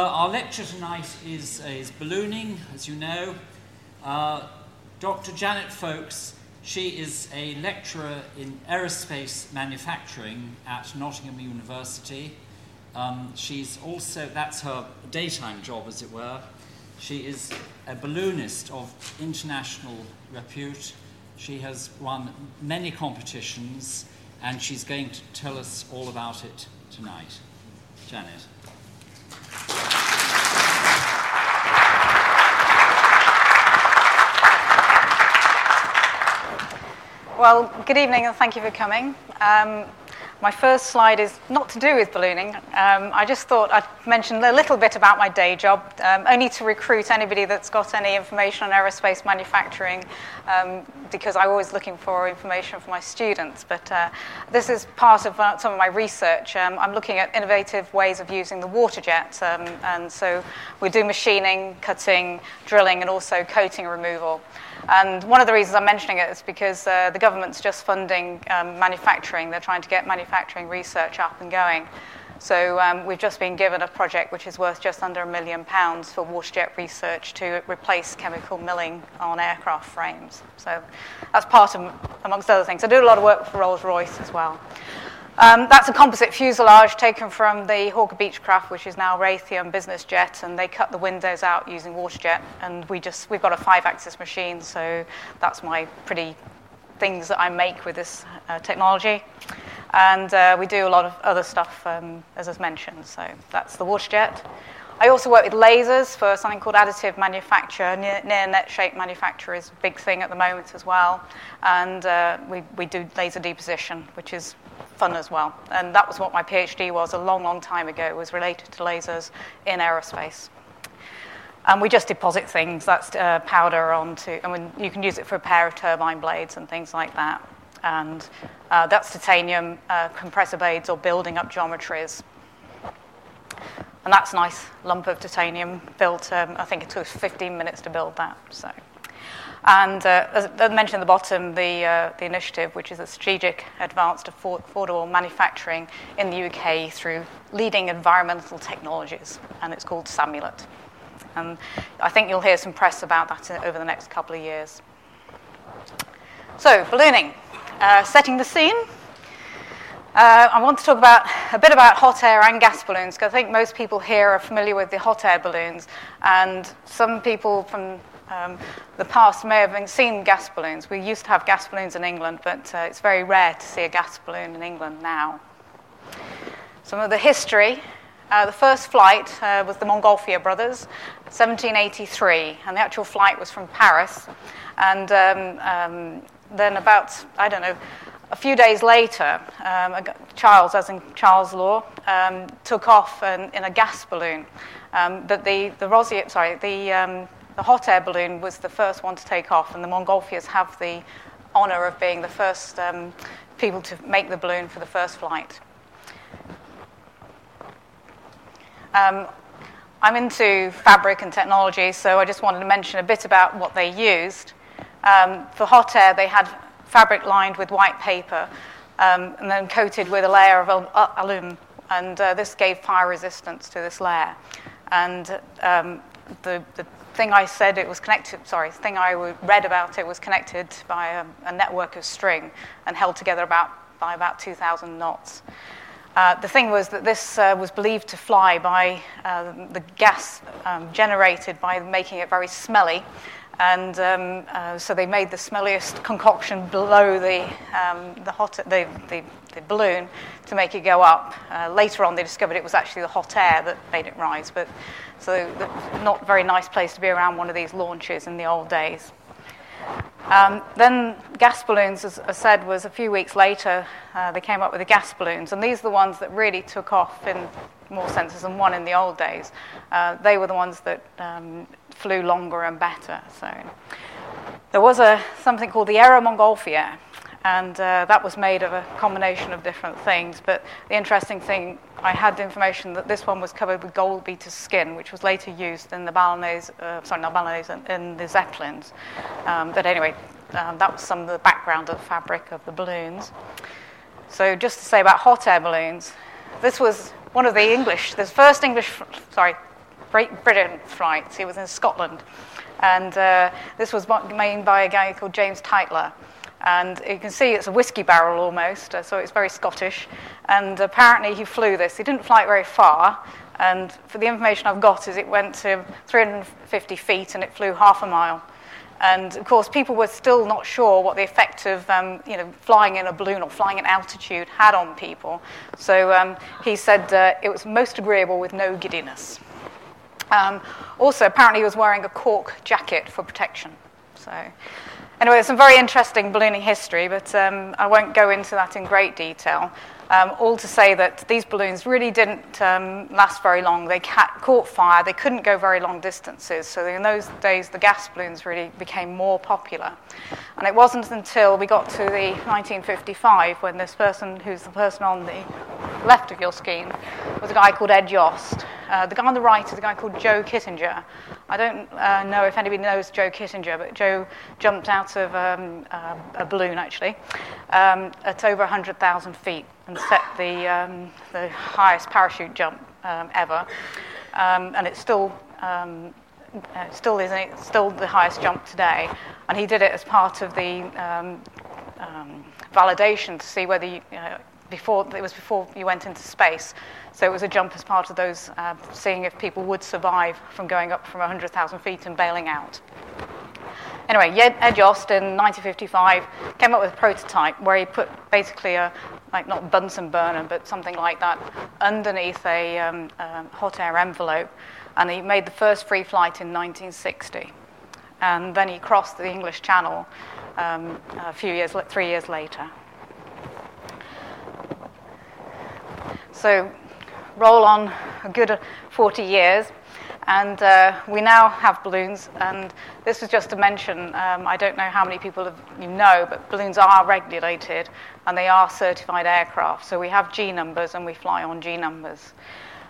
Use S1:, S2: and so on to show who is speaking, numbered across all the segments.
S1: Uh, our lecture tonight is, is ballooning, as you know. Uh, Dr. Janet Folkes, she is a lecturer in aerospace manufacturing at Nottingham University. Um, she's also, that's her daytime job, as it were. She is a balloonist of international repute. She has won many competitions, and she's going to tell us all about it tonight. Janet.
S2: Well, good evening and thank you for coming. Um, my first slide is not to do with ballooning. Um, I just thought I'd mention a little bit about my day job, um, only to recruit anybody that's got any information on aerospace manufacturing, um, because I'm always looking for information for my students. But uh, this is part of uh, some of my research. Um, I'm looking at innovative ways of using the water jet, um, and so we do machining, cutting, drilling, and also coating removal. And one of the reasons I'm mentioning it is because uh, the government's just funding um, manufacturing. They're trying to get manufacturing research up and going. So um, we've just been given a project which is worth just under a million pounds for waterjet research to replace chemical milling on aircraft frames. So that's part of, amongst other things. I do a lot of work for Rolls-Royce as well. Um, that's a composite fuselage taken from the Hawker Beechcraft, which is now Raytheon Business Jet, and they cut the windows out using waterjet. And we just we've got a five-axis machine, so that's my pretty things that I make with this uh, technology. And uh, we do a lot of other stuff, um, as I've mentioned. So that's the waterjet. I also work with lasers for something called additive manufacture. Near, near net shape manufacture is a big thing at the moment as well. And uh, we, we do laser deposition, which is fun as well. And that was what my PhD was a long, long time ago. It was related to lasers in aerospace. And we just deposit things. That's uh, powder onto, I mean, you can use it for a pair of turbine blades and things like that. And uh, that's titanium uh, compressor blades or building up geometries. And that's a nice lump of titanium built, um, I think it took 15 minutes to build that. So. And uh, as I mentioned at the bottom, the, uh, the initiative, which is a strategic advance to affordable manufacturing in the UK through leading environmental technologies, and it's called SAMULET. And I think you'll hear some press about that over the next couple of years. So, ballooning, uh, setting the scene. Uh, I want to talk about a bit about hot air and gas balloons because I think most people here are familiar with the hot air balloons, and some people from um, the past may have seen gas balloons. We used to have gas balloons in England, but uh, it's very rare to see a gas balloon in England now. Some of the history. Uh, the first flight uh, was the Montgolfier brothers, 1783, and the actual flight was from Paris. And um, um, then, about, I don't know, a few days later, um, Charles, as in Charles Law, um, took off in, in, a gas balloon. Um, but the, the Rozier, sorry, the, um, the hot air balloon was the first one to take off, and the Montgolfiers have the honour of being the first um, people to make the balloon for the first flight. Um, I'm into fabric and technology, so I just wanted to mention a bit about what they used. for hot air, they had fabric lined with white paper um, and then coated with a layer of al- alum. And uh, this gave fire resistance to this layer. And um, the, the thing I said it was connected, sorry, the thing I read about it was connected by a, a network of string and held together about, by about 2,000 knots. Uh, the thing was that this uh, was believed to fly by uh, the gas um, generated by making it very smelly and um, uh, so they made the smelliest concoction below the, um, the, hot, the, the, the, balloon to make it go up. Uh, later on, they discovered it was actually the hot air that made it rise, but so not a very nice place to be around one of these launches in the old days. Um, then gas balloons, as I said, was a few weeks later, uh, they came up with the gas balloons, and these are the ones that really took off in more senses than one in the old days. Uh, they were the ones that um, flew longer and better. So there was a, something called the Aero Montgolfier, and uh, that was made of a combination of different things. But the interesting thing, I had the information that this one was covered with gold beater skin, which was later used in the Bolognese, uh, sorry, not Bolognese, in, in the Zeppelins. Um, but anyway, um, that was some of the background of the fabric of the balloons. So just to say about hot air balloons, this was one of the English, the first English, sorry, Great Britain flights. He was in Scotland. And uh, this was made by a guy called James Tytler. And you can see it's a whiskey barrel almost, uh, so it's very Scottish. And apparently he flew this. He didn't fly it very far. And for the information I've got is it went to 350 feet and it flew half a mile. And of course, people were still not sure what the effect of um, you know, flying in a balloon or flying at altitude had on people. So um, he said uh, it was most agreeable with no giddiness. Um, also, apparently, he was wearing a cork jacket for protection. So, anyway, it's some very interesting ballooning history, but um, I won't go into that in great detail. Um, all to say that these balloons really didn't um, last very long. They ca- caught fire, they couldn't go very long distances. So, in those days, the gas balloons really became more popular. And it wasn't until we got to the 1955 when this person, who's the person on the left of your screen, was a guy called Ed Yost. Uh, the guy on the right is a guy called Joe Kittinger. I don't uh, know if anybody knows Joe Kittinger, but Joe jumped out of um, uh, a balloon actually um, at over 100,000 feet and set the, um, the highest parachute jump um, ever. Um, and it's still, um, uh, still, is still the highest jump today. And he did it as part of the validation to see whether you, uh, before, it was before you went into space. So it was a jump as part of those, uh, seeing if people would survive from going up from 100,000 feet and bailing out. Anyway, Ed Yost in 1955 came up with a prototype where he put basically a, like not Bunsen burner, but something like that, underneath a um, um, hot air envelope. And he made the first free flight in 1960. And then he crossed the English Channel um, a few years, three years later. So roll on a good 40 years. And uh, we now have balloons, and this was just to mention, um, I don't know how many people have, you know, but balloons are regulated and they are certified aircraft. So we have G numbers and we fly on G numbers.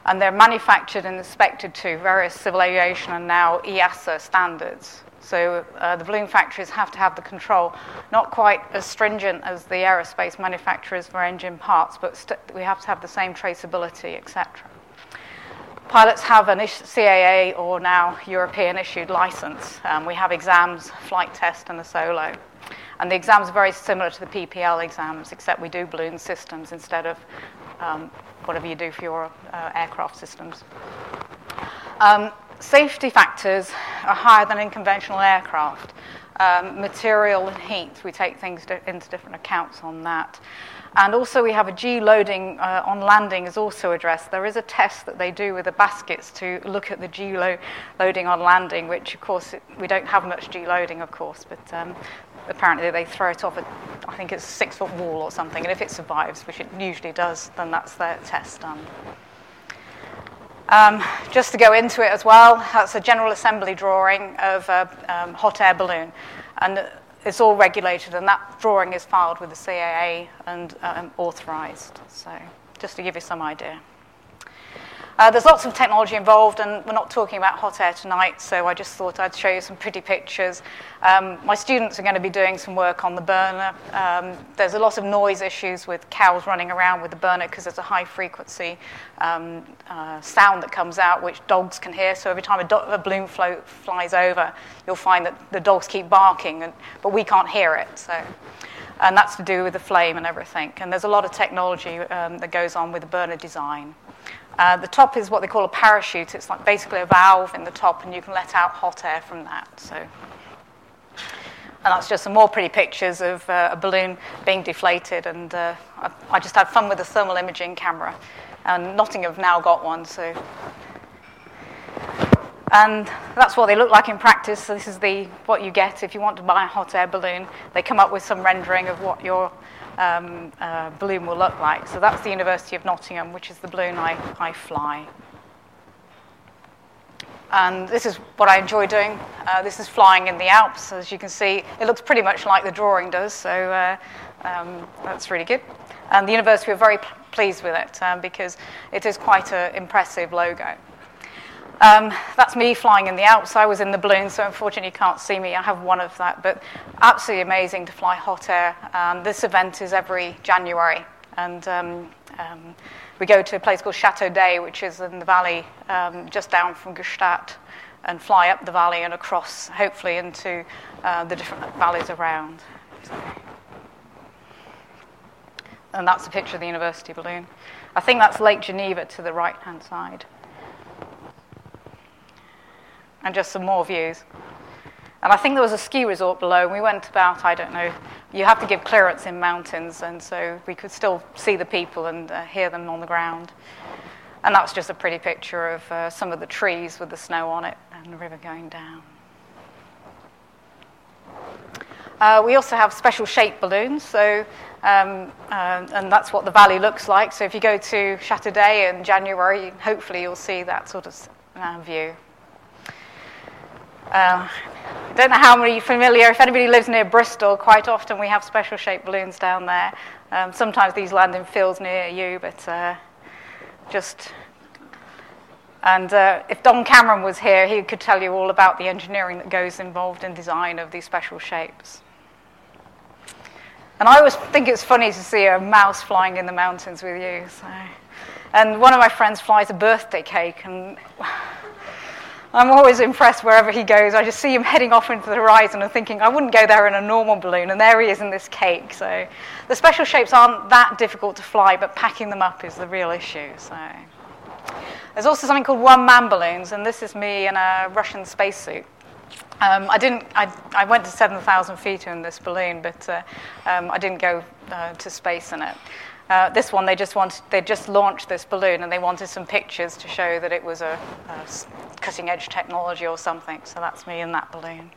S2: And they're manufactured and inspected to various civil aviation and now EASA standards. So uh, the balloon factories have to have the control, not quite as stringent as the aerospace manufacturers for engine parts, but st- we have to have the same traceability, etc. Pilots have an CAA or now European issued license. Um, we have exams, flight test, and a solo. And the exams are very similar to the PPL exams, except we do balloon systems instead of um, whatever you do for your uh, aircraft systems. Um, safety factors are higher than in conventional aircraft. Um, material and heat, we take things into different accounts on that. And also, we have a G loading uh, on landing is also addressed. There is a test that they do with the baskets to look at the G lo- loading on landing, which, of course, it, we don't have much G loading, of course, but um, apparently they throw it off a, I think it's a six foot wall or something, and if it survives, which it usually does, then that's their test done. Um, just to go into it as well, that's a general assembly drawing of a um, hot air balloon. And it's all regulated, and that drawing is filed with the CAA and um, authorized. So, just to give you some idea. Uh, there's lots of technology involved, and we're not talking about hot air tonight, so I just thought I'd show you some pretty pictures. Um, my students are going to be doing some work on the burner. Um, there's a lot of noise issues with cows running around with the burner because there's a high frequency um, uh, sound that comes out, which dogs can hear. So every time a, do- a flies over, you'll find that the dogs keep barking, and, but we can't hear it. So and that's to do with the flame and everything. And there's a lot of technology um, that goes on with the burner design. Uh, the top is what they call a parachute. It's like basically a valve in the top, and you can let out hot air from that. So, and that's just some more pretty pictures of uh, a balloon being deflated. And uh, I, I, just had fun with the thermal imaging camera, and Nottingham have now got one. So, and that's what they look like in practice. So this is the what you get if you want to buy a hot air balloon. They come up with some rendering of what your um, uh, balloon will look like. So that's the University of Nottingham, which is the balloon I, I fly. And this is what I enjoy doing. Uh, this is flying in the Alps. As you can see, it looks pretty much like the drawing does, so uh, um, that's really good. And the university are very pleased with it um, because it is quite an impressive logo. Um, that's me flying in the Alps. I was in the balloon, so unfortunately you can't see me. I have one of that, but absolutely amazing to fly hot air. Um, this event is every January, and um, um we go to a place called Chateau d'Oex, which is in the valley um, just down from Gstaad, and fly up the valley and across, hopefully, into uh, the different valleys around. And that's a picture of the university balloon. I think that's Lake Geneva to the right hand side. And just some more views. And I think there was a ski resort below, and we went about, I don't know, you have to give clearance in mountains, and so we could still see the people and uh, hear them on the ground. And that's just a pretty picture of uh, some of the trees with the snow on it and the river going down. Uh, we also have special shaped balloons, so um, uh, and that's what the valley looks like. So if you go to Chateau d'Oex in January, hopefully you'll see that sort of uh, view. Uh, I don't know how many familiar. If anybody lives near Bristol, quite often we have special shaped balloons down there. Um, sometimes these land in fields near you, but uh, just. And uh, if Don Cameron was here, he could tell you all about the engineering that goes involved in design of these special shapes. And I always think it's funny to see a mouse flying in the mountains with you. So. And one of my friends flies a birthday cake, and I'm always impressed wherever he goes. I just see him heading off into the horizon and thinking, I wouldn't go there in a normal balloon, and there he is in this cake. So the special shapes aren't that difficult to fly, but packing them up is the real issue. So there's also something called one-man balloons, and this is me in a Russian spacesuit. Um, I didn't. I, I went to 7,000 feet in this balloon, but uh, um, I didn't go uh, to space in it. Uh, this one, they just wanted. They just launched this balloon, and they wanted some pictures to show that it was a, a cutting-edge technology or something. So that's me in that balloon.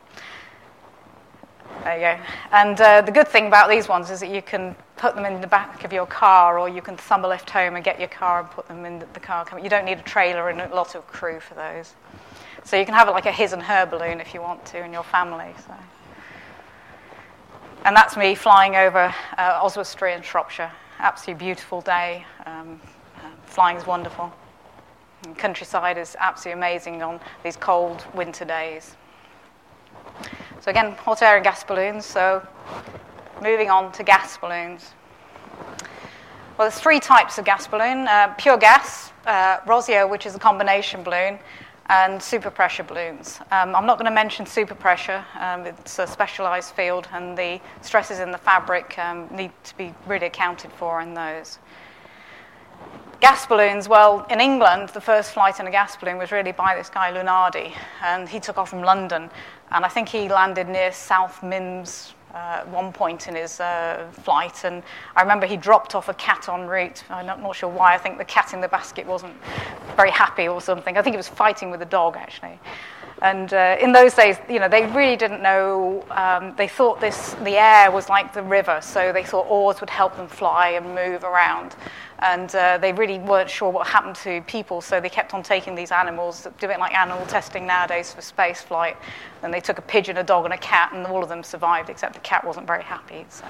S2: There you go. And uh, the good thing about these ones is that you can put them in the back of your car, or you can thumb a lift home and get your car and put them in the car. You don't need a trailer and a lot of crew for those. So you can have it like a his and her balloon if you want to in your family. So. And that's me flying over uh, Oswestry in Shropshire. Absolutely beautiful day. Um, uh, flying is wonderful. And countryside is absolutely amazing on these cold winter days. So again, hot air and gas balloons. So moving on to gas balloons. Well, there's three types of gas balloon. Uh, pure gas, uh, Rozière, which is a combination balloon, and super pressure balloons. Um, I'm not going to mention super pressure, um, it's a specialized field, and the stresses in the fabric um, need to be really accounted for in those. Gas balloons, well, in England, the first flight in a gas balloon was really by this guy Lunardi, and he took off from London, and I think he landed near South Mimms uh, one point in his uh, flight, and I remember he dropped off a cat en route. I'm not, not, sure why. I think the cat in the basket wasn't very happy or something. I think he was fighting with a dog actually. And uh, in those days, you know, they really didn't know. Um, they thought this the air was like the river, so they thought oars would help them fly and move around and uh, they really weren't sure what happened to people, so they kept on taking these animals, doing like animal testing nowadays for space flight. And they took a pigeon, a dog, and a cat, and all of them survived, except the cat wasn't very happy. So.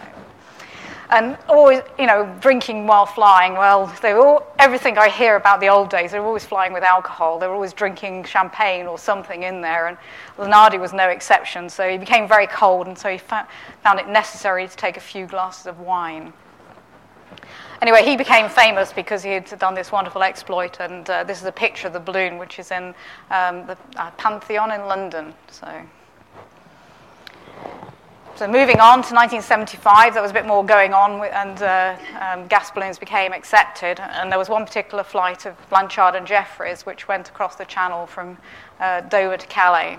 S2: And always, you know, drinking while flying. Well, they were all, everything I hear about the old days. They were always flying with alcohol. They were always drinking champagne or something in there. And Lunardi was no exception. So he became very cold, and so he fa- found it necessary to take a few glasses of wine. Anyway, he became famous because he had done this wonderful exploit, and uh, this is a picture of the balloon, which is in um, the uh, Pantheon in London. So. So moving on to 1975, there was a bit more going on, and uh, um, gas balloons became accepted. And there was one particular flight of Blanchard and Jeffries, which went across the channel from uh, Dover to Calais.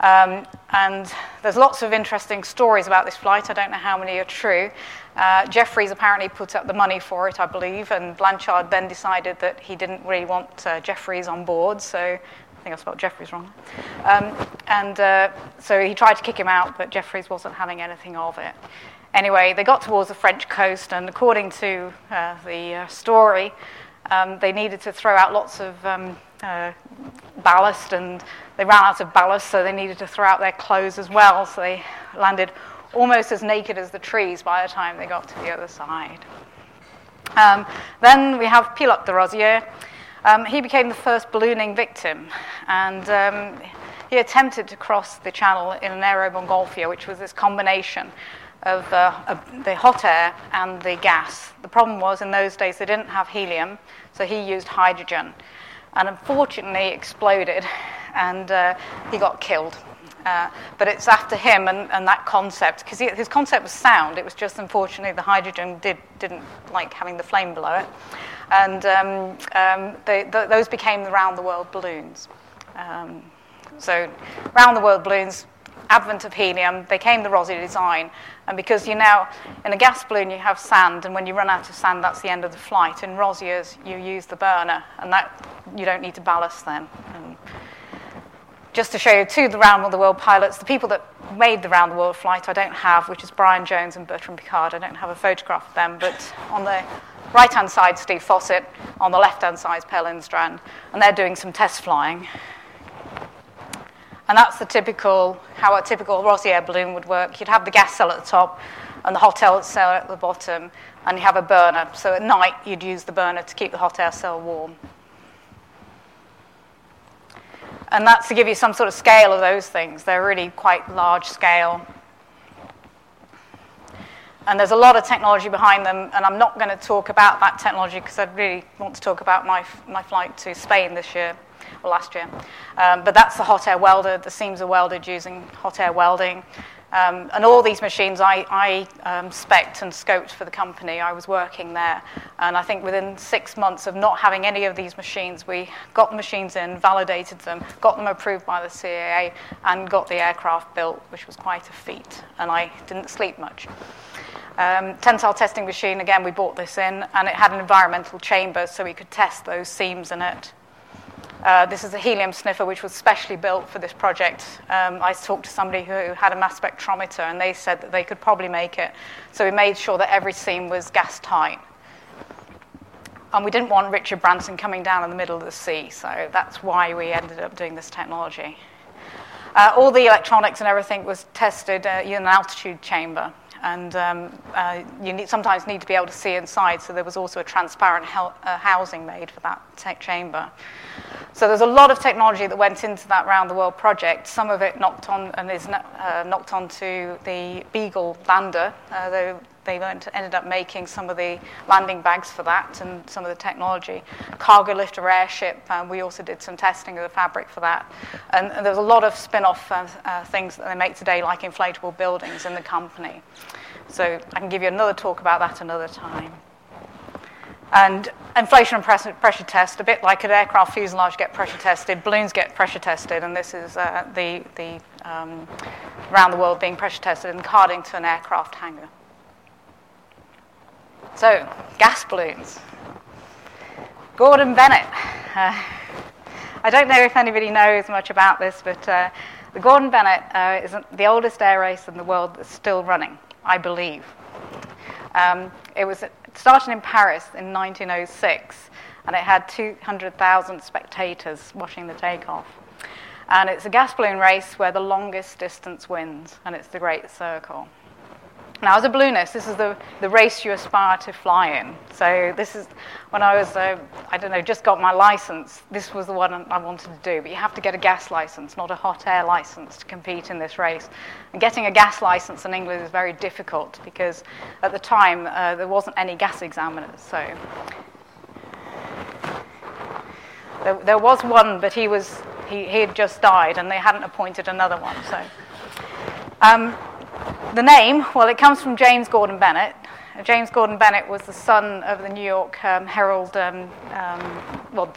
S2: Um, and there's lots of interesting stories about this flight. I don't know how many are true. Uh, Jeffries apparently put up the money for it, I believe, and Blanchard then decided that he didn't really want uh, Jeffries on board, so I think I spelled Jeffries wrong. Um, and uh, so he tried to kick him out, but Jeffries wasn't having anything of it. Anyway, they got towards the French coast, and according to uh, the uh, story, um, they needed to throw out lots of um, uh, ballast, and they ran out of ballast, so they needed to throw out their clothes as well. So they landed almost as naked as the trees by the time they got to the other side. Um, then we have Pilâtre de Rozier. Um, he became the first ballooning victim, and um, he attempted to cross the channel in an aero Montgolfier, which was this combination of, uh, the hot air and the gas. The problem was in those days they didn't have helium, so he used hydrogen. And unfortunately, exploded, and uh, he got killed. Uh, but it's after him and, and that concept, because his concept was sound. It was just unfortunately the hydrogen did, didn't like having the flame below it. And um, um, they, the, those became the round the world balloons. Um, so, round the world balloons, advent of helium, they came the Rozière design. And because you now, in a gas balloon, you have sand, and when you run out of sand, that's the end of the flight. In Rozières, you use the burner, and that you don't need to ballast then. And just to show you two of the round the world pilots, the people that made the round the world flight, I don't have, which is Brian Jones and Bertrand Piccard. I don't have a photograph of them, but on the right hand side, Steve Fossett, on the left hand side Per Lindstrand, and they're doing some test flying. And that's the typical, how a typical Rozière balloon would work. You'd have the gas cell at the top and the hot air cell at the bottom, and you have a burner. So at night, you'd use the burner to keep the hot air cell warm. And that's to give you some sort of scale of those things. They're really quite large scale. And there's a lot of technology behind them, and I'm not going to talk about that technology because I really want to talk about my, my flight to Spain this year or last year. Um, but that's the hot air welder. The seams are welded using hot air welding. Um, and all these machines I, I um, spec'd and scoped for the company. I was working there. And I think within six months of not having any of these machines, we got the machines in, validated them, got them approved by the CAA, and got the aircraft built, which was quite a feat. And I didn't sleep much. Um, tensile testing machine, again, we bought this in, and it had an environmental chamber so we could test those seams in it. Uh, this is a helium sniffer which was specially built for this project. Um, I talked to somebody who had a mass spectrometer and they said that they could probably make it. So we made sure that every seam was gas tight. And we didn't want Richard Branson coming down in the middle of the sea, so that's why we ended up doing this technology. Uh, all the electronics and everything was tested uh, in an altitude chamber and um, uh, you need, sometimes need to be able to see inside. So there was also a transparent hel- uh, housing made for that tech chamber. So there's a lot of technology that went into that round the world project. Some of it knocked on and is uh, knocked onto the Beagle lander. Uh, they, they ended up making some of the landing bags for that and some of the technology. Cargo lifter airship, uh, we also did some testing of the fabric for that. And, and there's a lot of spin-off uh, uh, things that they make today, like inflatable buildings in the company. So I can give you another talk about that another time. And inflation and pressure, test, a bit like an aircraft fuselage get pressure tested, balloons get pressure tested, and this is uh, the, the um, around the world being pressure tested in Cardington aircraft hangar. So, gas balloons. Gordon Bennett. Uh, I don't know if anybody knows much about this, but uh, the Gordon Bennett uh, is the oldest air race in the world that's still running, I believe. Um, it was started in Paris in 1906, and it had 200,000 spectators watching the takeoff. And it's a gas balloon race where the longest distance wins, and it's the Great Circle. Now, as a balloonist, this is the, the race you aspire to fly in. So, this is when I was, uh, I don't know, just got my license, this was the one I wanted to do. But you have to get a gas license, not a hot air license, to compete in this race. And getting a gas license in England is very difficult because at the time uh, there wasn't any gas examiners. So, there, there was one, but he, was, he, he had just died and they hadn't appointed another one. So, um, the name, well, it comes from James Gordon Bennett. James Gordon Bennett was the son of the New York um, Herald. Um, um, well,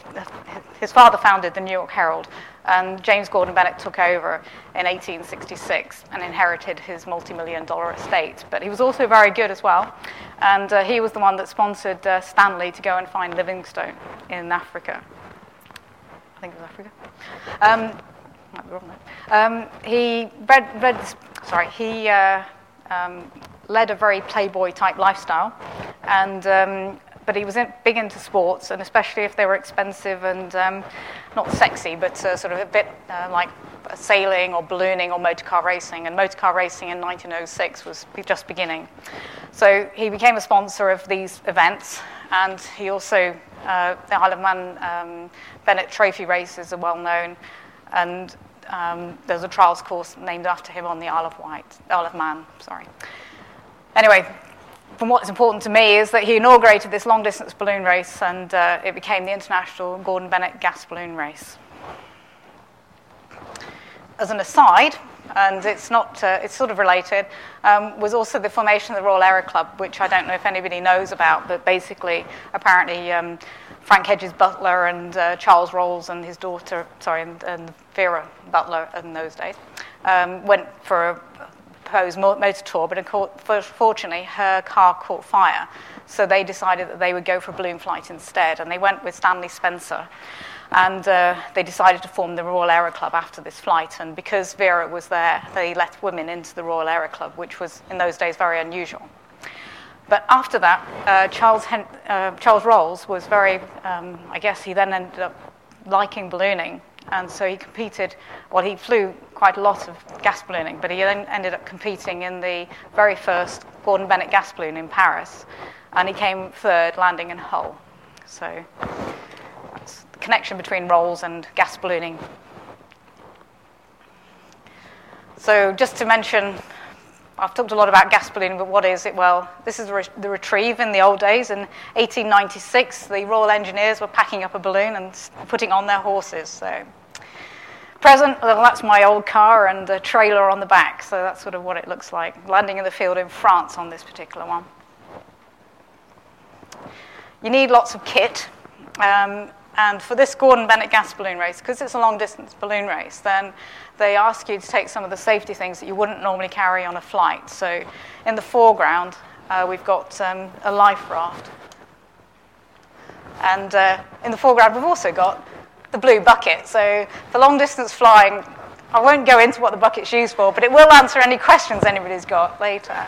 S2: his father founded the New York Herald, and James Gordon Bennett took over in 1866 and inherited his multi million dollar estate. But he was also very good as well, and uh, he was the one that sponsored uh, Stanley to go and find Livingstone in Africa. I think it was Africa. Wrong. Um, he read, read, sorry, he uh, um, led a very playboy type lifestyle, and um, but he was in, big into sports, and especially if they were expensive and um, not sexy, but uh, sort of a bit uh, like sailing or ballooning or motorcar racing. And motorcar racing in 1906 was just beginning. So he became a sponsor of these events, and he also, uh, the Isle of Man um, Bennett Trophy races are well known and um, there's a trials course named after him on the Isle of Wight, Isle of Man, sorry. anyway, from what's important to me is that he inaugurated this long distance balloon race and uh, it became the International Gordon Bennett Gas Balloon Race. As an aside, and it's not, uh, it's sort of related, um, was also the formation of the Royal Aero Club, which I don't know if anybody knows about, but basically, apparently, um, Frank Hedges Butler and uh, Charles Rolls and his daughter, sorry, and, and Vera Butler in those days, um, went for a proposed motor tour, but fortunately, her car caught fire. So they decided that they would go for a balloon flight instead, and they went with Stanley Spencer. And uh, they decided to form the Royal Aero Club after this flight. And because Vera was there, they let women into the Royal Aero Club, which was in those days very unusual. But after that, uh, Charles, uh, Charles Rolls was very, um, I guess he then ended up liking ballooning. And so he competed, well, he flew quite a lot of gas ballooning, but he then ended up competing in the very first Gordon Bennett gas balloon in Paris. And he came third, landing in Hull. So that's the connection between Rolls and gas ballooning. So, just to mention, I've talked a lot about gas ballooning, but what is it? Well, this is the retrieve in the old days. In 1896, the Royal Engineers were packing up a balloon and putting on their horses. So, present, well, that's my old car and the trailer on the back. So, that's sort of what it looks like. Landing in the field in France on this particular one. You need lots of kit. Um, and for this Gordon Bennett gas balloon race, because it's a long distance balloon race, then they ask you to take some of the safety things that you wouldn't normally carry on a flight. So in the foreground, uh, we've got um, a life raft. And uh, in the foreground, we've also got the blue bucket. So for long distance flying, I won't go into what the bucket's used for, but it will answer any questions anybody's got later.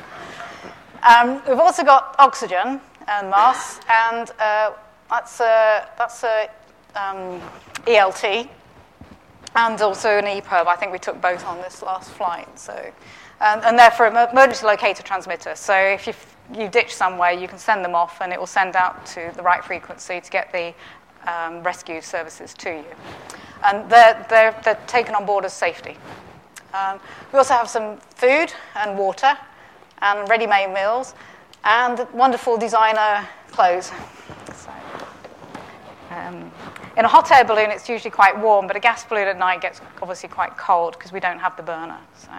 S2: Um, we've also got oxygen and masks, and uh, that's a, that's a um, ELT and also an EPIRB. I think we took both on this last flight. So, and, and they're for emergency locator transmitter. So if you you ditch somewhere, you can send them off, and it will send out to the right frequency to get the um, rescue services to you. And they're, they're, they're taken on board as safety. Um, we also have some food and water and ready-made meals and wonderful designer clothes. So, Um, in a hot air balloon, it's usually quite warm, but a gas balloon at night gets obviously quite cold because we don't have the burner. So.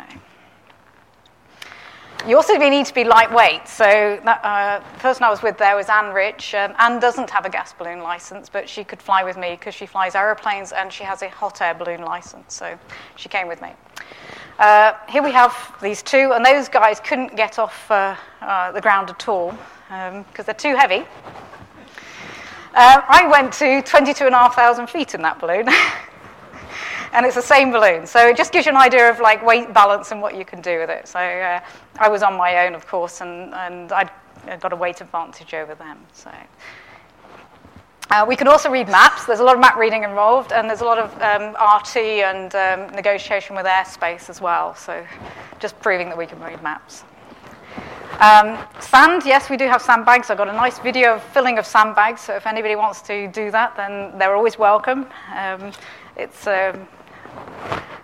S2: You also need to be lightweight. So uh, the person I was with there was Anne Rich. Um, Anne doesn't have a gas balloon license, but she could fly with me because she flies aeroplanes and she has a hot air balloon license. So she came with me. Uh, here we have these two, and those guys couldn't get off uh, uh the ground at all because um, they're too heavy. Uh, I went to 22,500 feet in that balloon. and it's the same balloon. So it just gives you an idea of like weight balance and what you can do with it. So uh, I was on my own, of course, and, and I'd got a weight advantage over them. So. Uh, we can also read maps. There's a lot of map reading involved, and there's a lot of um, RT and um, negotiation with airspace as well. So, just proving that we can read maps. Um, sand, yes, we do have sandbags. I've got a nice video of filling of sandbags, so if anybody wants to do that, then they're always welcome. Um, it's, um,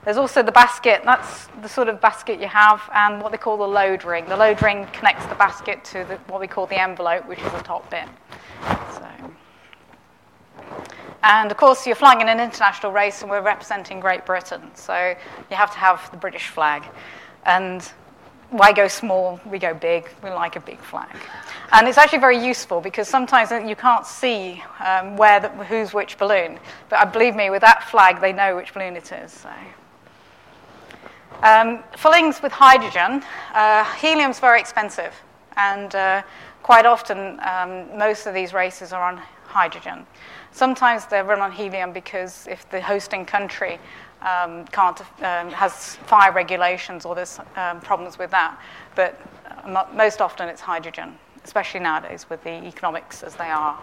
S2: there's also the basket, that's the sort of basket you have, and what they call the load ring. The load ring connects the basket to the, what we call the envelope, which is the top bit. So. And of course, you're flying in an international race, and we're representing Great Britain, so you have to have the British flag. And why go small? We go big. We like a big flag. And it's actually very useful because sometimes you can't see um, where the, who's which balloon. But uh, believe me, with that flag, they know which balloon it is. So. Um, fillings with hydrogen. Uh, helium's very expensive. And uh, quite often, um, most of these races are on hydrogen. Sometimes they're run on helium because if the hosting country um, can't, um, has fire regulations or there's um, problems with that. But uh, most often it's hydrogen, especially nowadays with the economics as they are.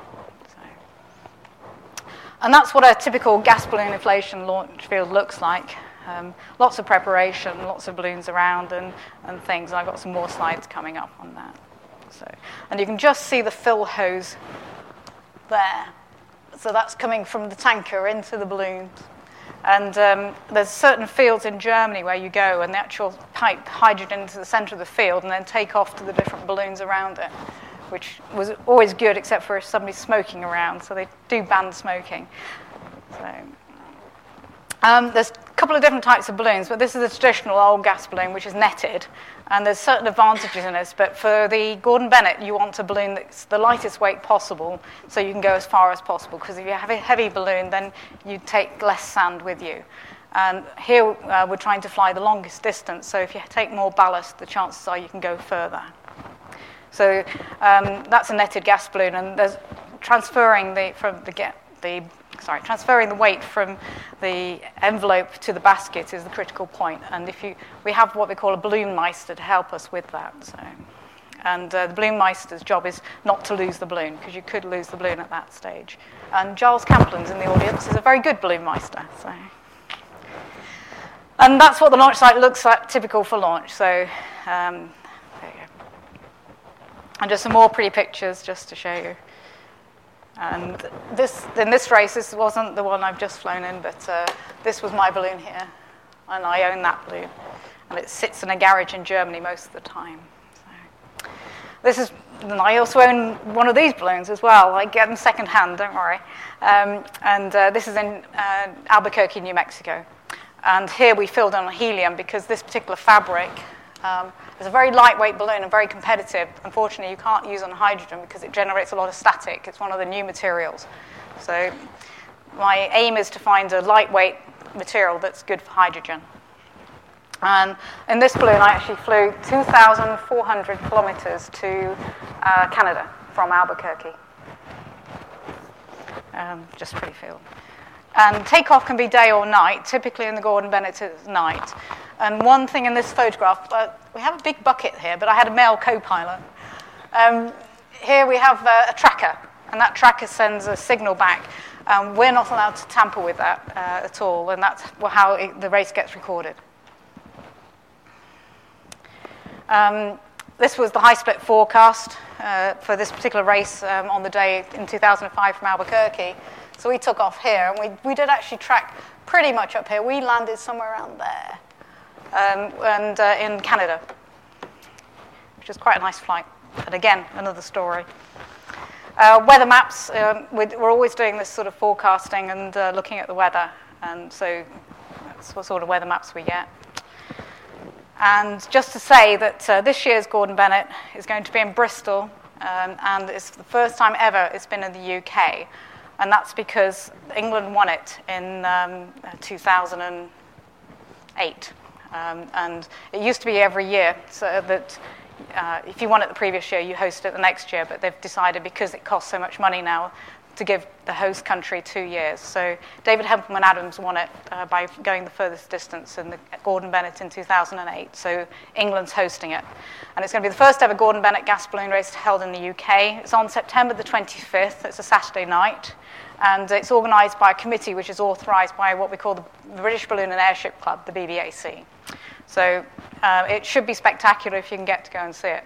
S2: And that's what a typical gas balloon inflation launch field looks like. Um, lots of preparation, lots of balloons around and, and things. And I've got some more slides coming up on that. So, and you can just see the fill hose there. So that's coming from the tanker into the balloons. And um, there's certain fields in Germany where you go and the actual pipe hydrogen into the center of the field and then take off to the different balloons around it, which was always good except for if somebody's smoking around. So they do ban smoking. So, um, there's couple of different types of balloons, but this is a traditional old gas balloon which is netted. And there's certain advantages in this, but for the Gordon Bennett, you want a balloon that's the lightest weight possible so you can go as far as possible. Because if you have a heavy balloon, then you take less sand with you. And here uh, we're trying to fly the longest distance, so if you take more ballast, the chances are you can go further. So um, that's a netted gas balloon, and there's transferring the, from the, the sorry, transferring the weight from the envelope to the basket is the critical point. And if you, we have what we call a balloon meister to help us with that. So. And uh, the balloon meister's job is not to lose the balloon, because you could lose the balloon at that stage. And Giles Camplin's in the audience is a very good balloon meister. So. And that's what the launch site looks like, typical for launch. So, um, there you go. And just some more pretty pictures just to show you. And this, in this race, this wasn't the one I've just flown in, but uh, this was my balloon here, and I own that balloon. And it sits in a garage in Germany most of the time. So, this is, and I also own one of these balloons as well. I get them secondhand, don't worry. Um, and uh, this is in uh, Albuquerque, New Mexico. And here we filled on helium because this particular fabric um, it's a very lightweight balloon and very competitive. Unfortunately, you can't use on hydrogen because it generates a lot of static. It's one of the new materials. So my aim is to find a lightweight material that's good for hydrogen. And in this balloon, I actually flew 2,400 kilometers to uh, Canada from Albuquerque. Um, just pretty field. And takeoff can be day or night. Typically in the Gordon Bennett, it's night. And one thing in this photograph, uh, we have a big bucket here, but I had a male co-pilot. Um, here we have uh, a tracker, and that tracker sends a signal back. Um, we're not allowed to tamper with that uh, at all, and that's how it, the race gets recorded. Um, this was the high split forecast uh, for this particular race um, on the day in 2005 from Albuquerque. So we took off here, and we, we did actually track pretty much up here. We landed somewhere around there um, and uh, in Canada, which is quite a nice flight. But again, another story. Uh, weather maps, um, we're always doing this sort of forecasting and uh, looking at the weather, and so that's what sort of weather maps we get. And just to say that uh, this year's Gordon Bennett is going to be in Bristol, um, and it's the first time ever it's been in the UK, and that's because England won it in um, 2008. Um, and it used to be every year, so that uh, if you won it the previous year, you host it the next year. But they've decided because it costs so much money now to give the host country two years. So David Hempleman-Adams won it uh, by going the furthest distance in the Gordon Bennett in 2008. So England's hosting it. And it's going to be the first ever Gordon Bennett gas balloon race held in the UK. It's on September the 25th. It's a Saturday night. And it's organised by a committee which is authorised by what we call the British Balloon and Airship Club, the BBAC. So uh, it should be spectacular if you can get to go and see it.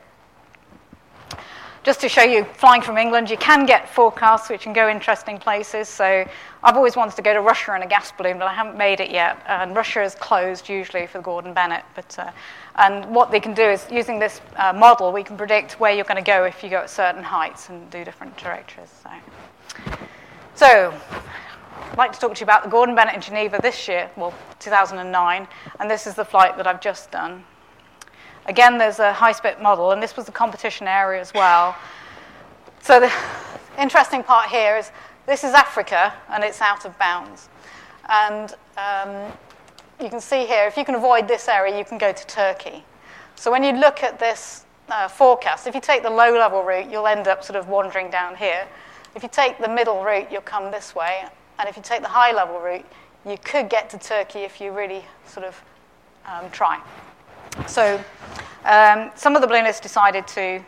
S2: Just to show you, flying from England, you can get forecasts which can go interesting places. So I've always wanted to go to Russia in a gas balloon, but I haven't made it yet. And Russia is closed usually for Gordon Bennett. But, uh, and what they can do is, using this uh, model, we can predict where you're going to go if you go at certain heights and do different trajectories. So. So, I'd like to talk to you about the Gordon Bennett in Geneva this year, well, 2009, and this is the flight that I've just done. Again, there's a high split model, and this was the competition area as well. So, the interesting part here is this is Africa, and it's out of bounds. And um, you can see here, if you can avoid this area, you can go to Turkey. So, when you look at this uh, forecast, if you take the low level route, you'll end up sort of wandering down here. If you take the middle route, you'll come this way. And if you take the high level route, you could get to Turkey if you really sort of um, try. So um, some of the balloonists decided to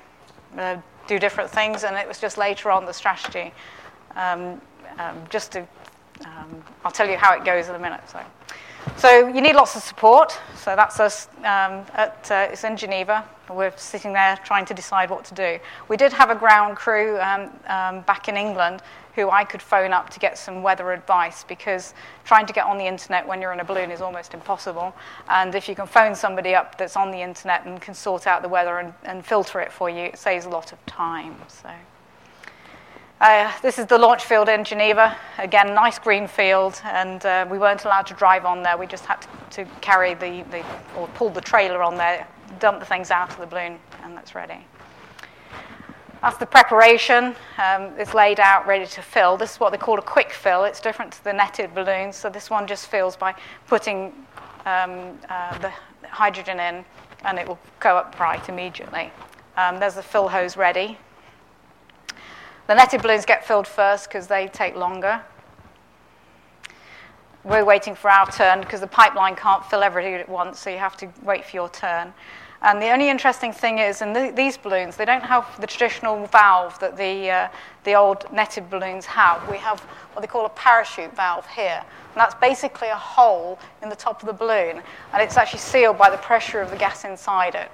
S2: uh, do different things, and it was just later on the strategy. Um, um just to, um, I'll tell you how it goes in a minute. So, So you need lots of support. So that's us. Um, at, uh, it's in Geneva. We're sitting there trying to decide what to do. We did have a ground crew um, um, back in England who I could phone up to get some weather advice because trying to get on the internet when you're in a balloon is almost impossible. And if you can phone somebody up that's on the internet and can sort out the weather and, and filter it for you, it saves a lot of time. So. Uh, this is the launch field in Geneva. Again, nice green field, and uh, we weren't allowed to drive on there. We just had to, to carry the, the, or pull the trailer on there, dump the things out of the balloon, and that's ready. That's the preparation. Um, it's laid out, ready to fill. This is what they call a quick fill. It's different to the netted balloons. So this one just fills by putting um, uh, the hydrogen in, and it will go upright immediately. Um, there's the fill hose ready. The netted balloons get filled first because they take longer. We're waiting for our turn because the pipeline can't fill everything at once, so you have to wait for your turn. And the only interesting thing is, in the, these balloons, they don't have the traditional valve that the, uh, the old netted balloons have. We have what they call a parachute valve here. And that's basically a hole in the top of the balloon, and it's actually sealed by the pressure of the gas inside it.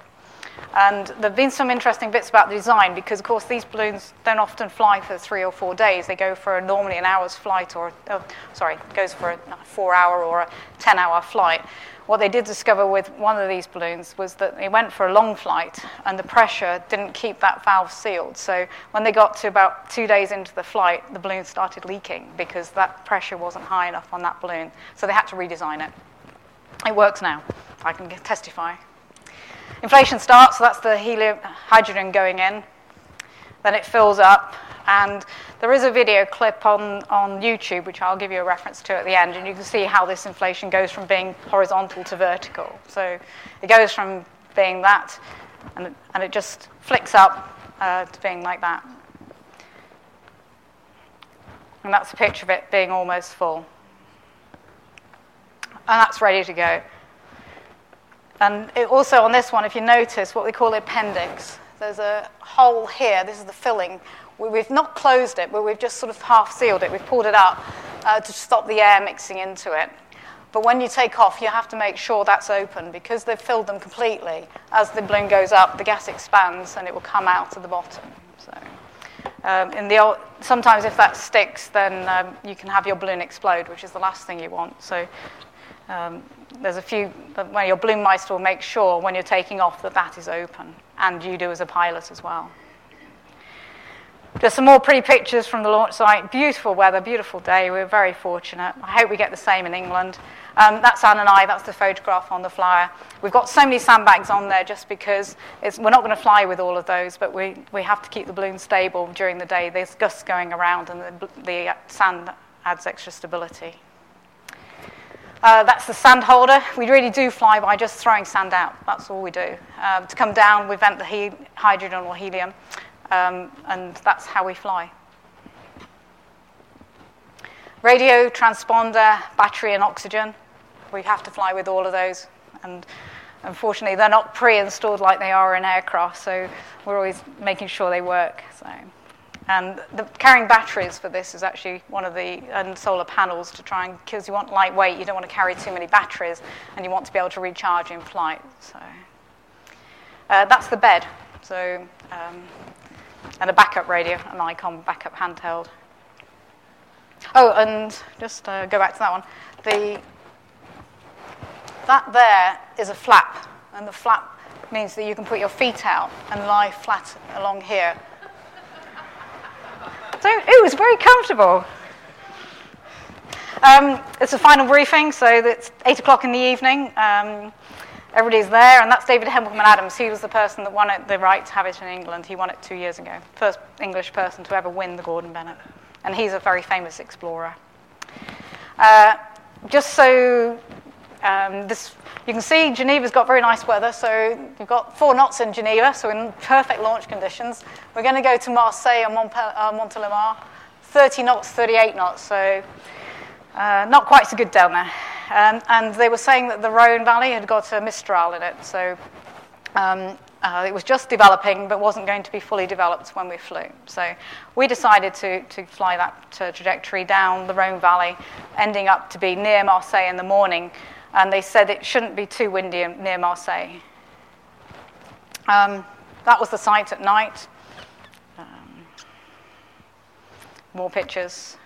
S2: And there have been some interesting bits about the design because, of course, these balloons don't often fly for three or four days. They go for normally an hour's flight, or oh, sorry, goes for a four-hour or a ten-hour flight. What they did discover with one of these balloons was that they went for a long flight, and the pressure didn't keep that valve sealed. So when they got to about two days into the flight, the balloon started leaking because that pressure wasn't high enough on that balloon. So they had to redesign it. It works now. I can testify. Inflation starts, so that's the helium, hydrogen going in. Then it fills up, and there is a video clip on, on YouTube, which I'll give you a reference to at the end, and you can see how this inflation goes from being horizontal to vertical. So it goes from being that, and, and it just flicks up uh, to being like that. And that's a picture of it being almost full. And that's ready to go. And it, also on this one, if you notice, what we call the appendix, there's a hole here. This is the filling. We, have not closed it, but we've just sort of half sealed it. We've pulled it up uh, to stop the air mixing into it. But when you take off, you have to make sure that's open because they've filled them completely. As the balloon goes up, the gas expands and it will come out of the bottom. So, um, in the old, sometimes if that sticks, then um, you can have your balloon explode, which is the last thing you want. So um, there's a few, when your balloon meister will make sure when you're taking off that that is open, and you do as a pilot as well. Just some more pretty pictures from the launch site. Beautiful weather, beautiful day. We are very fortunate. I hope we get the same in England. Um, that's Anne and I. That's the photograph on the flyer. We've got so many sandbags on there just because we're not going to fly with all of those, but we, we have to keep the balloon stable during the day. There's gusts going around, and the, the sand adds extra stability. Uh, that's the sand holder. We really do fly by just throwing sand out. That's all we do. Um, to come down, we vent the he- hydrogen or helium, um, and that's how we fly. Radio, transponder, battery, and oxygen. We have to fly with all of those. And unfortunately, they're not pre installed like they are in aircraft, so we're always making sure they work. So. And the, carrying batteries for this is actually one of the and solar panels to try and because you want lightweight, you don't want to carry too many batteries, and you want to be able to recharge in flight. So uh, that's the bed. So um, and a backup radio, an Icom backup handheld. Oh, and just uh, go back to that one. The that there is a flap, and the flap means that you can put your feet out and lie flat along here so it was very comfortable. Um, it's a final briefing, so it's 8 o'clock in the evening. Um, everybody's there, and that's David Hempleman-Adams. He was the person that won it, the right to have it in England. He won it two years ago. First English person to ever win the Gordon Bennett. And he's a very famous explorer. Uh, just so um, this, you can see Geneva's got very nice weather, so we've got four knots in Geneva, so in perfect launch conditions. We're going to go to Marseille and uh, Montélimar, 30 knots, 38 knots, so uh, not quite so good down there. Um, and they were saying that the Rhone Valley had got a Mistral in it, so um, uh, it was just developing, but wasn't going to be fully developed when we flew. So we decided to, to fly that uh, trajectory down the Rhone Valley, ending up to be near Marseille in the morning and they said it shouldn't be too windy near Marseille. Um, that was the site at night. Um, more pictures.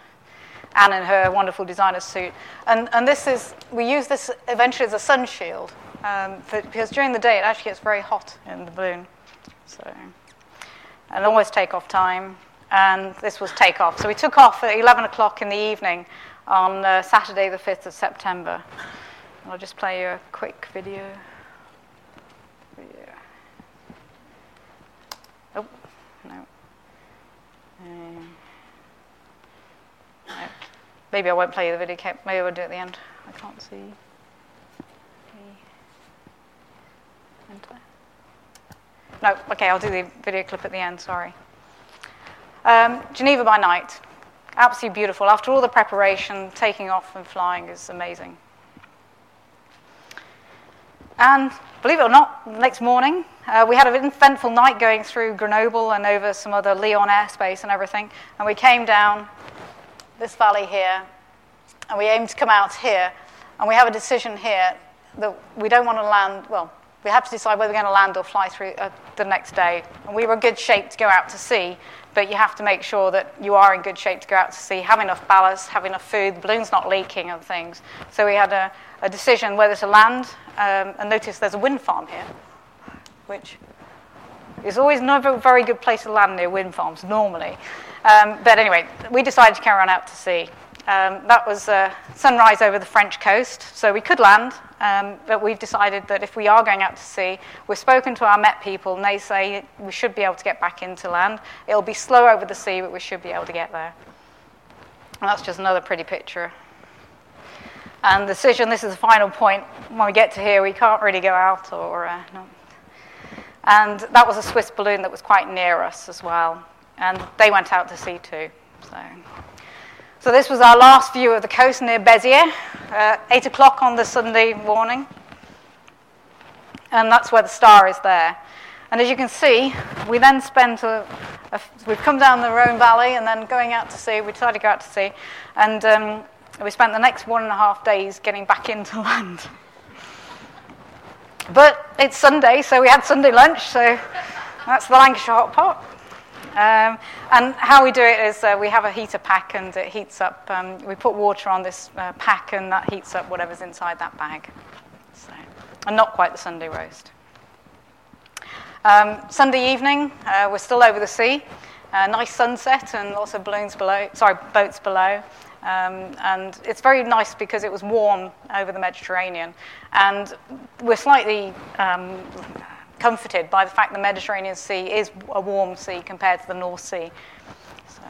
S2: Anne in her wonderful designer suit. And, and this is, we use this eventually as a sun shield um, for, because during the day it actually gets very hot in the balloon. So, and always take off time. And this was takeoff. So we took off at 11 o'clock in the evening on uh, Saturday, the 5th of September. I'll just play you a quick video. Oh, no. Um, no. Maybe I won't play you the video clip. Maybe I'll do it at the end. I can't see. No, okay, I'll do the video clip at the end, sorry. Um, Geneva by night. Absolutely beautiful. After all the preparation, taking off and flying is amazing. And believe it or not, next morning, uh, we had an eventful night going through Grenoble and over some other Lyon airspace and everything. And we came down this valley here, and we aimed to come out here. And we have a decision here that we don't want to land, well, we had to decide whether we're going to land or fly through uh, the next day. And we were in good shape to go out to sea, but you have to make sure that you are in good shape to go out to sea, have enough ballast, have enough food, the balloon's not leaking and things. So we had a, a decision whether to land, um, and notice there's a wind farm here, which is always not a very good place to land near wind farms normally. Um, but anyway, we decided to carry on out to sea. Um, that was uh, sunrise over the French coast, so we could land, um, but we've decided that if we are going out to sea, we've spoken to our Met people, and they say we should be able to get back into land. It'll be slow over the sea, but we should be able to get there. And that's just another pretty picture. And the decision, this is the final point. When we get to here, we can't really go out or uh. And that was a Swiss balloon that was quite near us as well. And they went out to sea too. So. So this was our last view of the coast near Béziers, uh, 8 o'clock on the Sunday morning. And that's where the star is there. And as you can see, we then spent a, a we've come down the Rhone Valley and then going out to sea. We decided to go out to sea. And um, we spent the next one and a half days getting back into land. But it's Sunday, so we had Sunday lunch, so that's the Lancashire hot pot. Um, and how we do it is uh, we have a heater pack and it heats up. Um, we put water on this uh, pack and that heats up whatever's inside that bag. So, and not quite the Sunday roast. Um, Sunday evening, uh, we're still over the sea. nice sunset and lots of balloons below, sorry, boats below. Um, and it's very nice because it was warm over the Mediterranean. And we're slightly um, comforted by the fact the Mediterranean Sea is a warm sea compared to the North Sea. So,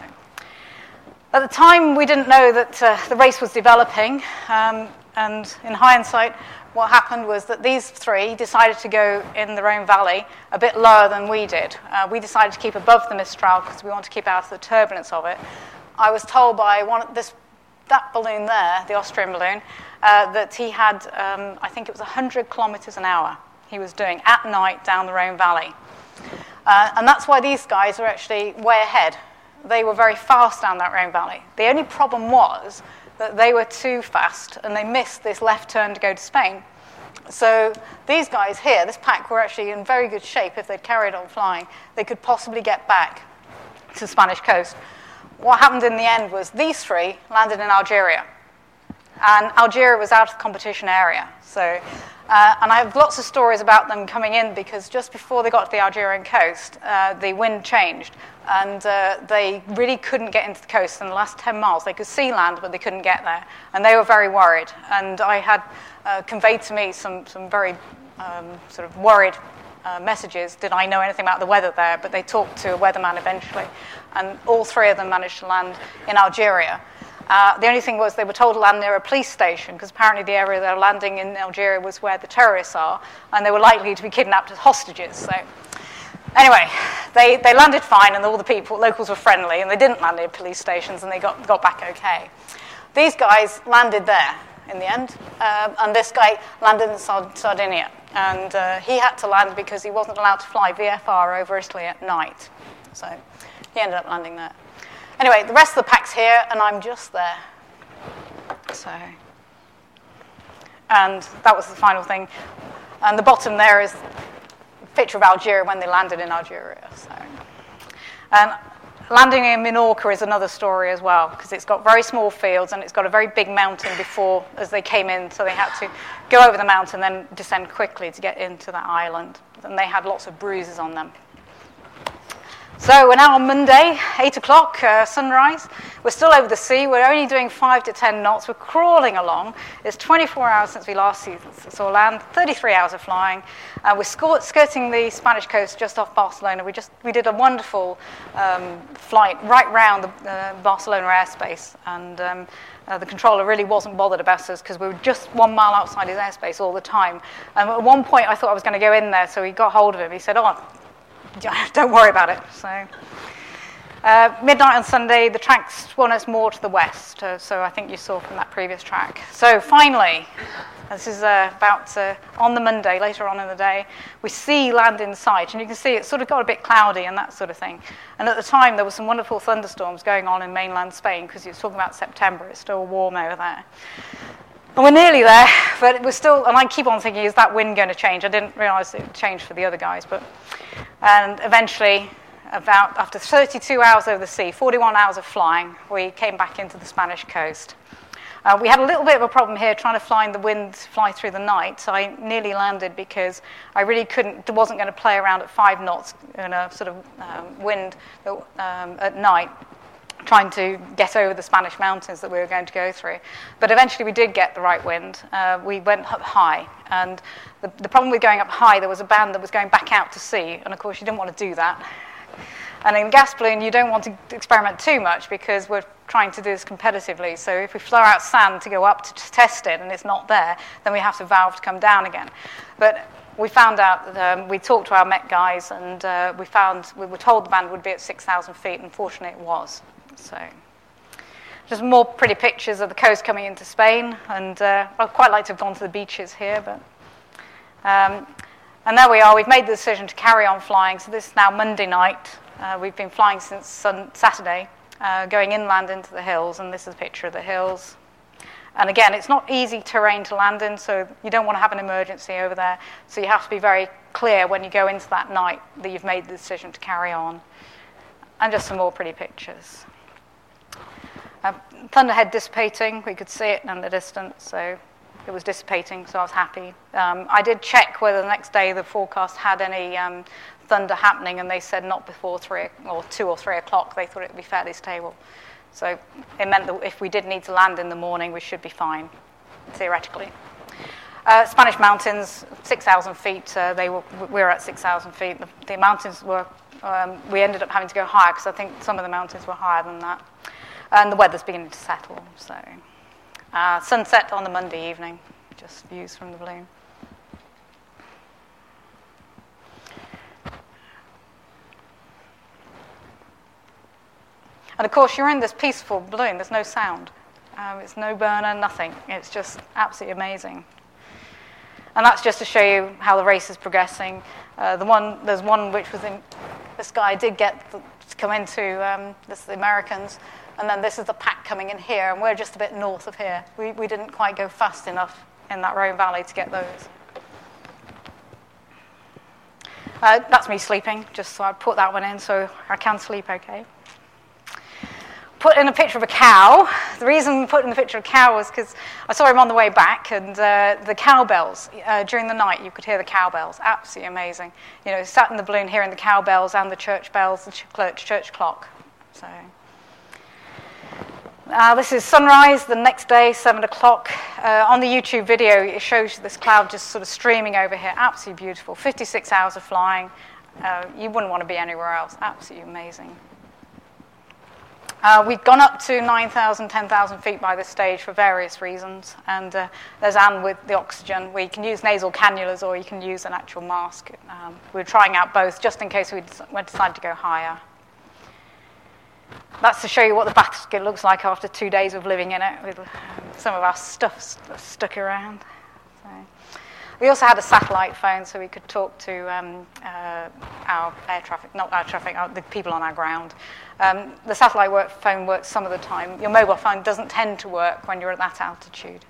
S2: at the time, we didn't know that uh, the race was developing, um, and in hindsight, what happened was that these three decided to go in the Rhone Valley a bit lower than we did. Uh, we decided to keep above the Mistral because we want to keep out of the turbulence of it. I was told by one this that balloon there, the Austrian balloon, uh, that he had, um, I think it was 100 kilometers an hour he was doing at night down the Rhone Valley. Uh, and that's why these guys are actually way ahead. They were very fast down that Rhone Valley. The only problem was that they were too fast and they missed this left turn to go to Spain. So these guys here, this pack, were actually in very good shape if they'd carried on flying. They could possibly get back to the Spanish coast. What happened in the end was these three landed in Algeria. And Algeria was out of the competition area. So uh, and I have lots of stories about them coming in because just before they got to the Algerian coast, uh, the wind changed and uh, they really couldn't get into the coast in the last 10 miles. They could see land, but they couldn't get there. And they were very worried. And I had uh, conveyed to me some, some very um, sort of worried uh, messages. Did I know anything about the weather there? But they talked to a weatherman eventually. And all three of them managed to land in Algeria. Uh, the only thing was they were told to land near a police station because apparently the area they were landing in Algeria was where the terrorists are, and they were likely to be kidnapped as hostages. So, anyway, they, they landed fine, and all the people, locals were friendly, and they didn't land near police stations, and they got, got back okay. These guys landed there in the end, uh, and this guy landed in Sardinia, and uh, he had to land because he wasn't allowed to fly VFR over Italy at night. So, he ended up landing there. Anyway, the rest of the pack's here, and I'm just there. So, And that was the final thing. And the bottom there is a picture of Algeria when they landed in Algeria. So. And landing in Minorca is another story as well, because it's got very small fields and it's got a very big mountain before as they came in, so they had to go over the mountain then descend quickly to get into that island. And they had lots of bruises on them. So we're now on Monday, 8 o'clock, uh, sunrise. We're still over the sea. We're only doing 5 to 10 knots. We're crawling along. It's 24 hours since we last saw land, 33 hours of flying. Uh, we're skirting the Spanish coast just off Barcelona. We, just, we did a wonderful um, flight right round the uh, Barcelona airspace. And um, uh, the controller really wasn't bothered about us because we were just one mile outside his airspace all the time. And at one point, I thought I was going to go in there, so he got hold of him. He said, Oh, don't worry about it. So, uh, midnight on Sunday, the track swung us more to the west, uh, so I think you saw from that previous track. So, finally, this is uh, about on the Monday, later on in the day, we see land in sight, and you can see it sort of got a bit cloudy and that sort of thing. And at the time, there were some wonderful thunderstorms going on in mainland Spain because you're talking about September, it's still warm over there. And we're nearly there, but we're still, and I keep on thinking, is that wind going to change? I didn't realize it changed for the other guys, but, and eventually, about after 32 hours over the sea, 41 hours of flying, we came back into the Spanish coast. Uh, we had a little bit of a problem here trying to fly in the wind fly through the night, so I nearly landed because I really couldn't, wasn't going to play around at five knots in a sort of um, wind um, at night trying to get over the Spanish mountains that we were going to go through. But eventually we did get the right wind. Uh, we went up high. And the, the problem with going up high, there was a band that was going back out to sea. And of course, you didn't want to do that. And in gas balloon, you don't want to experiment too much because we're trying to do this competitively. So if we flow out sand to go up to, test it and it's not there, then we have to valve to come down again. But we found out that um, we talked to our Met guys and uh, we found we were told the band would be at 6,000 feet, and fortunately it was. So, just more pretty pictures of the coast coming into Spain, and uh, I'd quite like to have gone to the beaches here, but. Um, and there we are. We've made the decision to carry on flying. So this is now Monday night. Uh, we've been flying since sun- Saturday, uh, going inland into the hills, and this is a picture of the hills. And again, it's not easy terrain to land in, so you don't want to have an emergency over there. So you have to be very clear when you go into that night that you've made the decision to carry on. And just some more pretty pictures. Uh, thunderhead dissipating, we could see it in the distance, so it was dissipating, so I was happy. Um, I did check whether the next day the forecast had any um, thunder happening, and they said not before three or two or three o'clock. They thought it would be fairly stable. So it meant that if we did need to land in the morning, we should be fine, theoretically. Uh, Spanish mountains, 6,000 feet. Uh, they were, we were at 6,000 feet. The, the mountains were. Um, we ended up having to go higher because I think some of the mountains were higher than that and the weather's beginning to settle. So, uh, sunset on the Monday evening, just views from the balloon. And of course, you're in this peaceful balloon, there's no sound. Um, it's no burner, nothing. It's just absolutely amazing. And that's just to show you how the race is progressing. Uh, the one, there's one which was in, this guy did get the, to come into, um, this the Americans, and then this is the pack coming in here, and we're just a bit north of here. We, we didn't quite go fast enough in that Rhone Valley to get those. Uh, that's me sleeping, just so I put that one in so I can sleep okay. Put in a picture of a cow. The reason we put in the picture of a cow was because I saw him on the way back, and uh, the cowbells uh, during the night, you could hear the cowbells. Absolutely amazing. You know, sat in the balloon hearing the cowbells and the church bells, the church, church clock. So. Uh, this is sunrise the next day, 7 o'clock. Uh, on the YouTube video, it shows this cloud just sort of streaming over here. Absolutely beautiful. 56 hours of flying. Uh, you wouldn't want to be anywhere else. Absolutely amazing. Uh, we've gone up to 9,000, 10,000 feet by this stage for various reasons. And uh, there's Anne with the oxygen, We can use nasal cannulas or you can use an actual mask. Um, we're trying out both just in case we decide to go higher. That's to show you what the basket looks like after two days of living in it, with some of our stuff st- stuck around. So. We also had a satellite phone so we could talk to um, uh, our air traffic, not our traffic, our, the people on our ground. Um, the satellite work, phone works some of the time. Your mobile phone doesn't tend to work when you're at that altitude.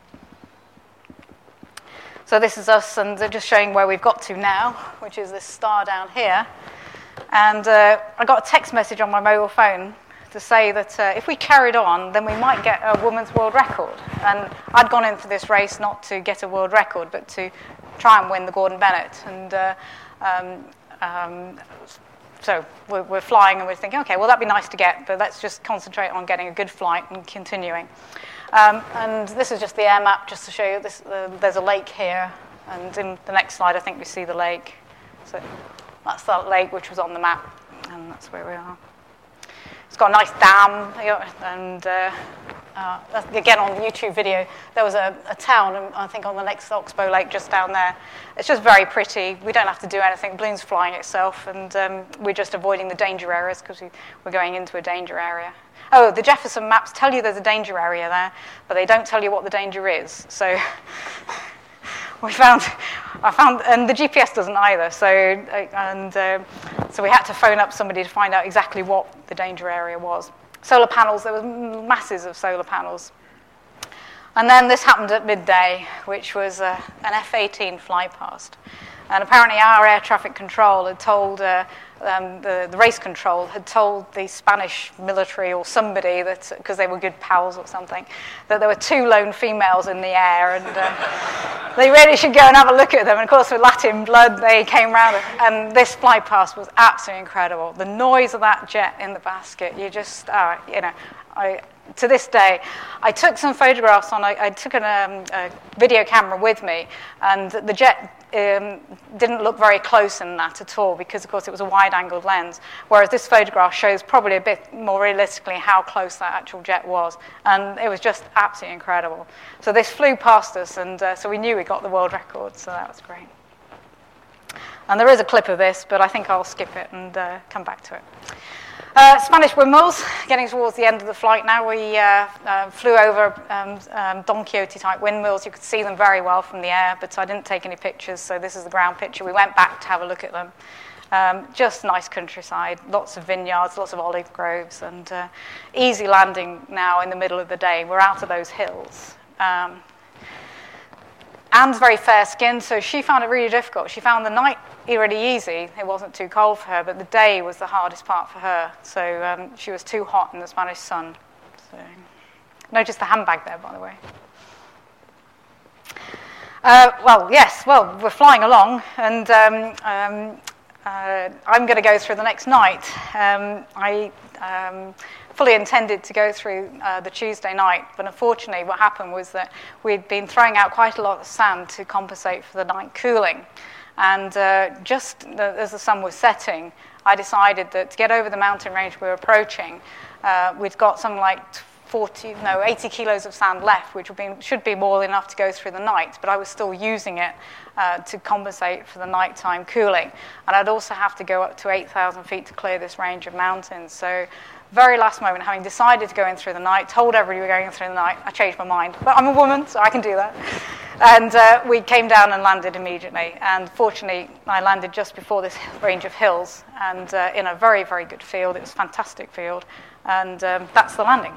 S2: So this is us, and they're just showing where we've got to now, which is this star down here. And uh, I got a text message on my mobile phone to say that uh, if we carried on, then we might get a women's world record. And I'd gone in for this race not to get a world record, but to try and win the Gordon Bennett. And uh, um, um, so we're, we're, flying and we're thinking, okay, well, that'd be nice to get, but let's just concentrate on getting a good flight and continuing. Um, and this is just the air map, just to show you this, uh, there's a lake here. And in the next slide, I think we see the lake. So that's that lake which was on the map, and that's where we are. It's got a nice dam, and uh, uh, again on the YouTube video, there was a, a, town, I think on the next Oxbow Lake just down there. It's just very pretty. We don't have to do anything. Balloon's flying itself, and um, we're just avoiding the danger areas because we, we're going into a danger area. Oh, the Jeppesen maps tell you there's a danger area there, but they don't tell you what the danger is. So we found, I found, and the GPS doesn't either. So, and uh, so we had to phone up somebody to find out exactly what the danger area was. Solar panels, there was masses of solar panels. And then this happened at midday, which was uh, an F 18 fly past. And apparently, our air traffic control had told uh, um, the, the, race control had told the Spanish military or somebody that because they were good pals or something that there were two lone females in the air and uh, they really should go and have a look at them. And of course, with Latin blood, they came round and this fly past was absolutely incredible. The noise of that jet in the basket, you just, uh, you know, I, to this day, I took some photographs on, I, I took an, um, a video camera with me, and the jet um, didn't look very close in that at all because, of course, it was a wide angled lens. Whereas this photograph shows probably a bit more realistically how close that actual jet was. And it was just absolutely incredible. So this flew past us, and uh, so we knew we got the world record, so that was great. And there is a clip of this, but I think I'll skip it and uh, come back to it. Uh, Spanish windmills, getting towards the end of the flight now. We uh, uh, flew over um, um, Don Quixote type windmills. You could see them very well from the air, but I didn't take any pictures, so this is the ground picture. We went back to have a look at them. Um, just nice countryside, lots of vineyards, lots of olive groves, and uh, easy landing now in the middle of the day. We're out of those hills. Um, Anne's very fair skinned, so she found it really difficult. She found the night really easy. It wasn't too cold for her, but the day was the hardest part for her. So um, she was too hot in the Spanish sun. So, notice the handbag there, by the way. Uh, well, yes, well, we're flying along, and um, um, uh, I'm going to go through the next night. Um, I um, fully intended to go through uh, the Tuesday night, but unfortunately, what happened was that we'd been throwing out quite a lot of sand to compensate for the night cooling. And uh, just as the sun was setting, I decided that to get over the mountain range we were approaching, uh, we'd got something like 40, no, 80 kilos of sand left, which be, should be more than enough to go through the night, but I was still using it uh, to compensate for the nighttime cooling. And I'd also have to go up to 8,000 feet to clear this range of mountains. So very last moment, having decided to go in through the night, told everybody we were going in through the night, I changed my mind. But I'm a woman, so I can do that. And uh, we came down and landed immediately. And fortunately, I landed just before this range of hills and uh, in a very, very good field. It was a fantastic field. And um, that's the landing.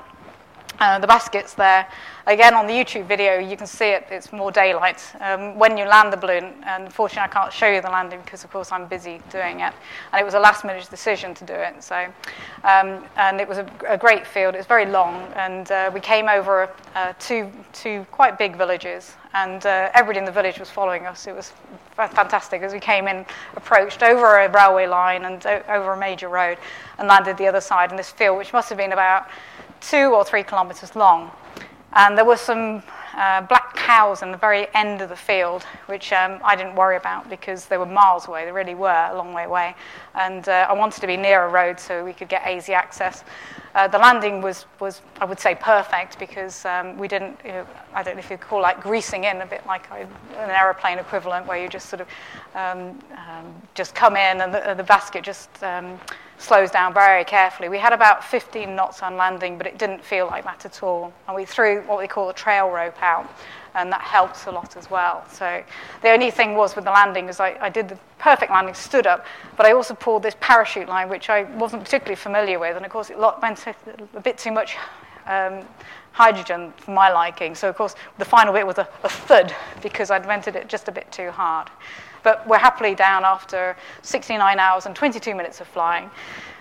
S2: Uh, the basket's there. Again, on the YouTube video, you can see it, it's more daylight. Um, when you land the balloon, and unfortunately, I can't show you the landing because, of course, I'm busy doing it. And it was a last minute decision to do it. So, um, and it was a, a, great field. It was very long. And uh, we came over uh, two, two quite big villages. And uh, everybody in the village was following us. It was fantastic as we came in, approached over a railway line and over a major road, and landed the other side in this field, which must have been about two or three kilometres long. And there were some uh, black cows in the very end of the field, which um, I didn't worry about because they were miles away. They really were a long way away. And uh, I wanted to be near a road so we could get easy access. Uh, the landing was, was, I would say, perfect because um, we didn't, you know, I don't know if you'd call like greasing in, a bit like an aeroplane equivalent, where you just sort of um, um just come in and the, the basket just um, slows down very carefully. We had about 15 knots on landing, but it didn't feel like that at all. And we threw what we call a trail rope out, and that helps a lot as well. So the only thing was with the landing is I, I did the perfect landing, stood up, but I also pulled this parachute line, which I wasn't particularly familiar with, and of course it went a bit too much um, hydrogen for my liking. So, of course, the final bit was a, a thud because I'd vented it just a bit too hard. But we're happily down after 69 hours and 22 minutes of flying.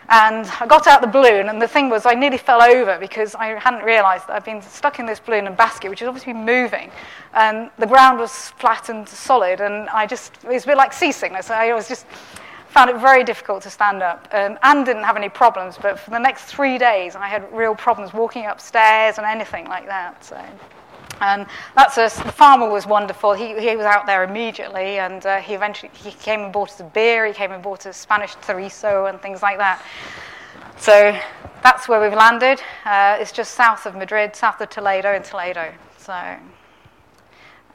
S2: And I got out the balloon, and the thing was, I nearly fell over because I hadn't realized that I'd been stuck in this balloon and basket, which is obviously moving. And the ground was flat and solid, and I just, it was a bit like seasickness. I was just, found it very difficult to stand up. Um, Anne didn't have any problems, but for the next three days, I had real problems walking upstairs and anything like that. So. And that's a, the farmer was wonderful. He, he was out there immediately, and uh, he eventually he came and bought us a beer. He came and bought us Spanish chorizo and things like that. So that's where we've landed. Uh, it's just south of Madrid, south of Toledo, in Toledo. So,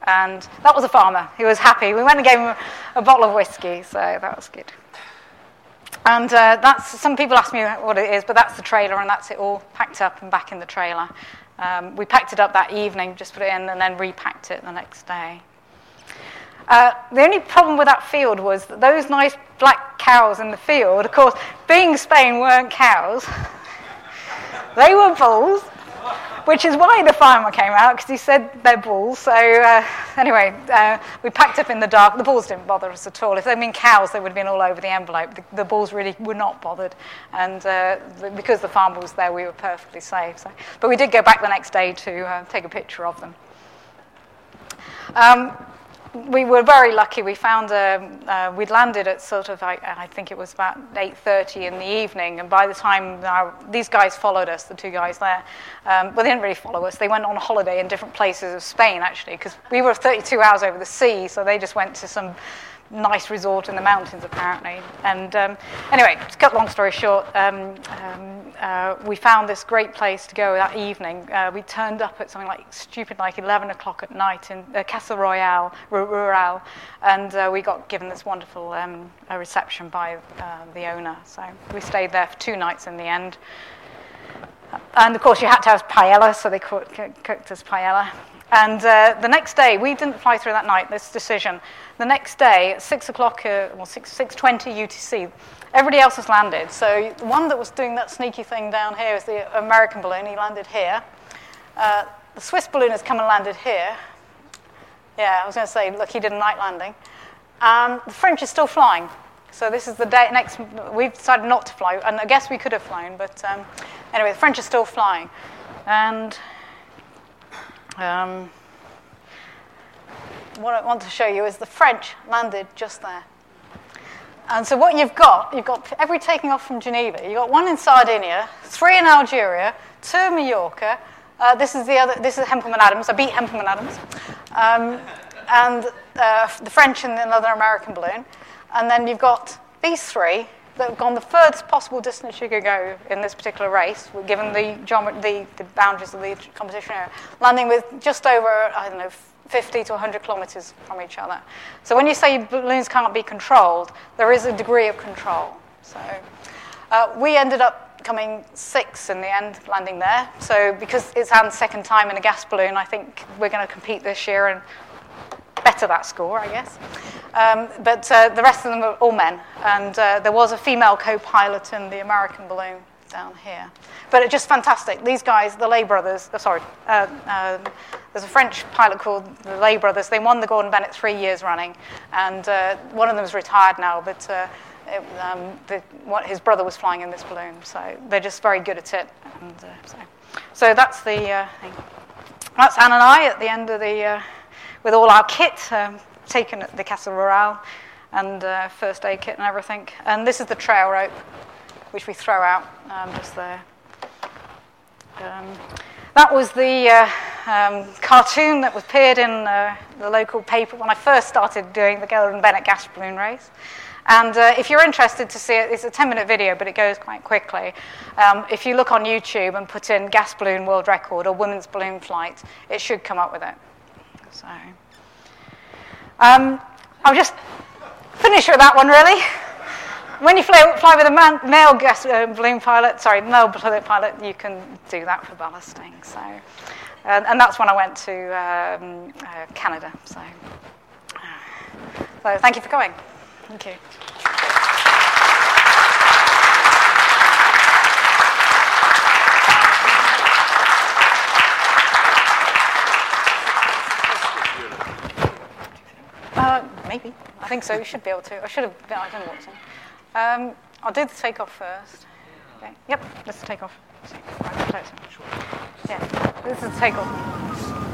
S2: and that was a farmer. He was happy. We went and gave him a, a bottle of whiskey, so that was good. And uh, that's some people ask me what it is, but that's the trailer, and that's it all packed up and back in the trailer. Um, we packed it up that evening, just put it in, and then repacked it the next day. Uh, the only problem with that field was that those nice black cows in the field, of course, being Spain, weren't cows. they were bulls, which is why the farmer came out, because he said they're bulls. So, uh, anyway, uh, we packed up in the dark. The bulls didn't bother us at all. If they'd been cows, they would have been all over the envelope. The, the bulls really were not bothered. And uh, because the farmer was there, we were perfectly safe. So. But we did go back the next day to uh, take a picture of them. Um, we were very lucky. We found a, uh, we'd landed at sort of I, I, think it was about 8:30 in the evening, and by the time our, these guys followed us, the two guys there, um, but they didn't really follow us. They went on holiday in different places of Spain actually, because we were 32 hours over the sea, so they just went to some nice resort in the mountains, apparently. And um, anyway, to cut long story short, um, um, uh, we found this great place to go that evening. Uh, we turned up at something like stupid, like 11 o'clock at night in uh, Casa Royal, Rural, and uh, we got given this wonderful um, reception by uh, the owner. So we stayed there for two nights in the end. And of course, you had to have paella, so they cooked, cooked us paella. And uh, the next day, we didn't fly through that night, this decision. The next day, at 6 o'clock, uh, well, 6, 6.20 UTC, everybody else has landed. So the one that was doing that sneaky thing down here is the American balloon. He landed here. Uh, the Swiss balloon has come and landed here. Yeah, I was going to say, look, he did a night landing. Um, the French is still flying. So this is the day next. We've decided not to fly, and I guess we could have flown, but um, anyway, the French are still flying, and um, what I want to show you is the French landed just there. And so what you've got, you've got every taking off from Geneva. You've got one in Sardinia, three in Algeria, two in Mallorca. Uh, this is the other. This is Hempleman-Adams. I beat Hempleman-Adams, um, and uh, the French in another American balloon. And then you've got these three that have gone the furthest possible distance you could go in this particular race, given the, the, the boundaries of the competition area, landing with just over, I don't know, 50 to 100 kilometers from each other. So when you say balloons can't be controlled, there is a degree of control. So uh, we ended up coming six in the end, landing there. So because it's Anne's second time in a gas balloon, I think we're going to compete this year and better that score, I guess. Um, but uh, the rest of them were all men. And uh, there was a female co pilot in the American balloon down here. But it's just fantastic. These guys, the Lay brothers, uh, sorry, uh, um, there's a French pilot called the Lay brothers. They won the Gordon Bennett three years running. And uh, one of them is retired now, but uh, it, um, the, what, his brother was flying in this balloon. So they're just very good at it. And, so. so that's the thing. That's Anne and I at the end of the with all our kit um, taken at the Casa Rural and uh, first aid kit and everything. And this is the trail rope, which we throw out um, just there. Um, that was the uh, um, cartoon that was appeared in uh, the local paper when I first started doing the Gordon Bennett gas balloon race. And uh, if you're interested to see it, it's a 10 minute video, but it goes quite quickly. Um, if you look on YouTube and put in gas balloon world record or women's balloon flight, it should come up with it. So, um, I'll just finish with that one really. When you fly, fly with a man, male uh, balloon pilot, sorry, male balloon pilot, you can do that for ballasting. So, uh, and that's when I went to um, uh, Canada. So, so thank you for coming. Thank you. Maybe. I think so. You should be able to. I should have. I don't know to. Um, I'll do the takeoff first. Okay. Yep. Let's take off. Yeah. This is takeoff.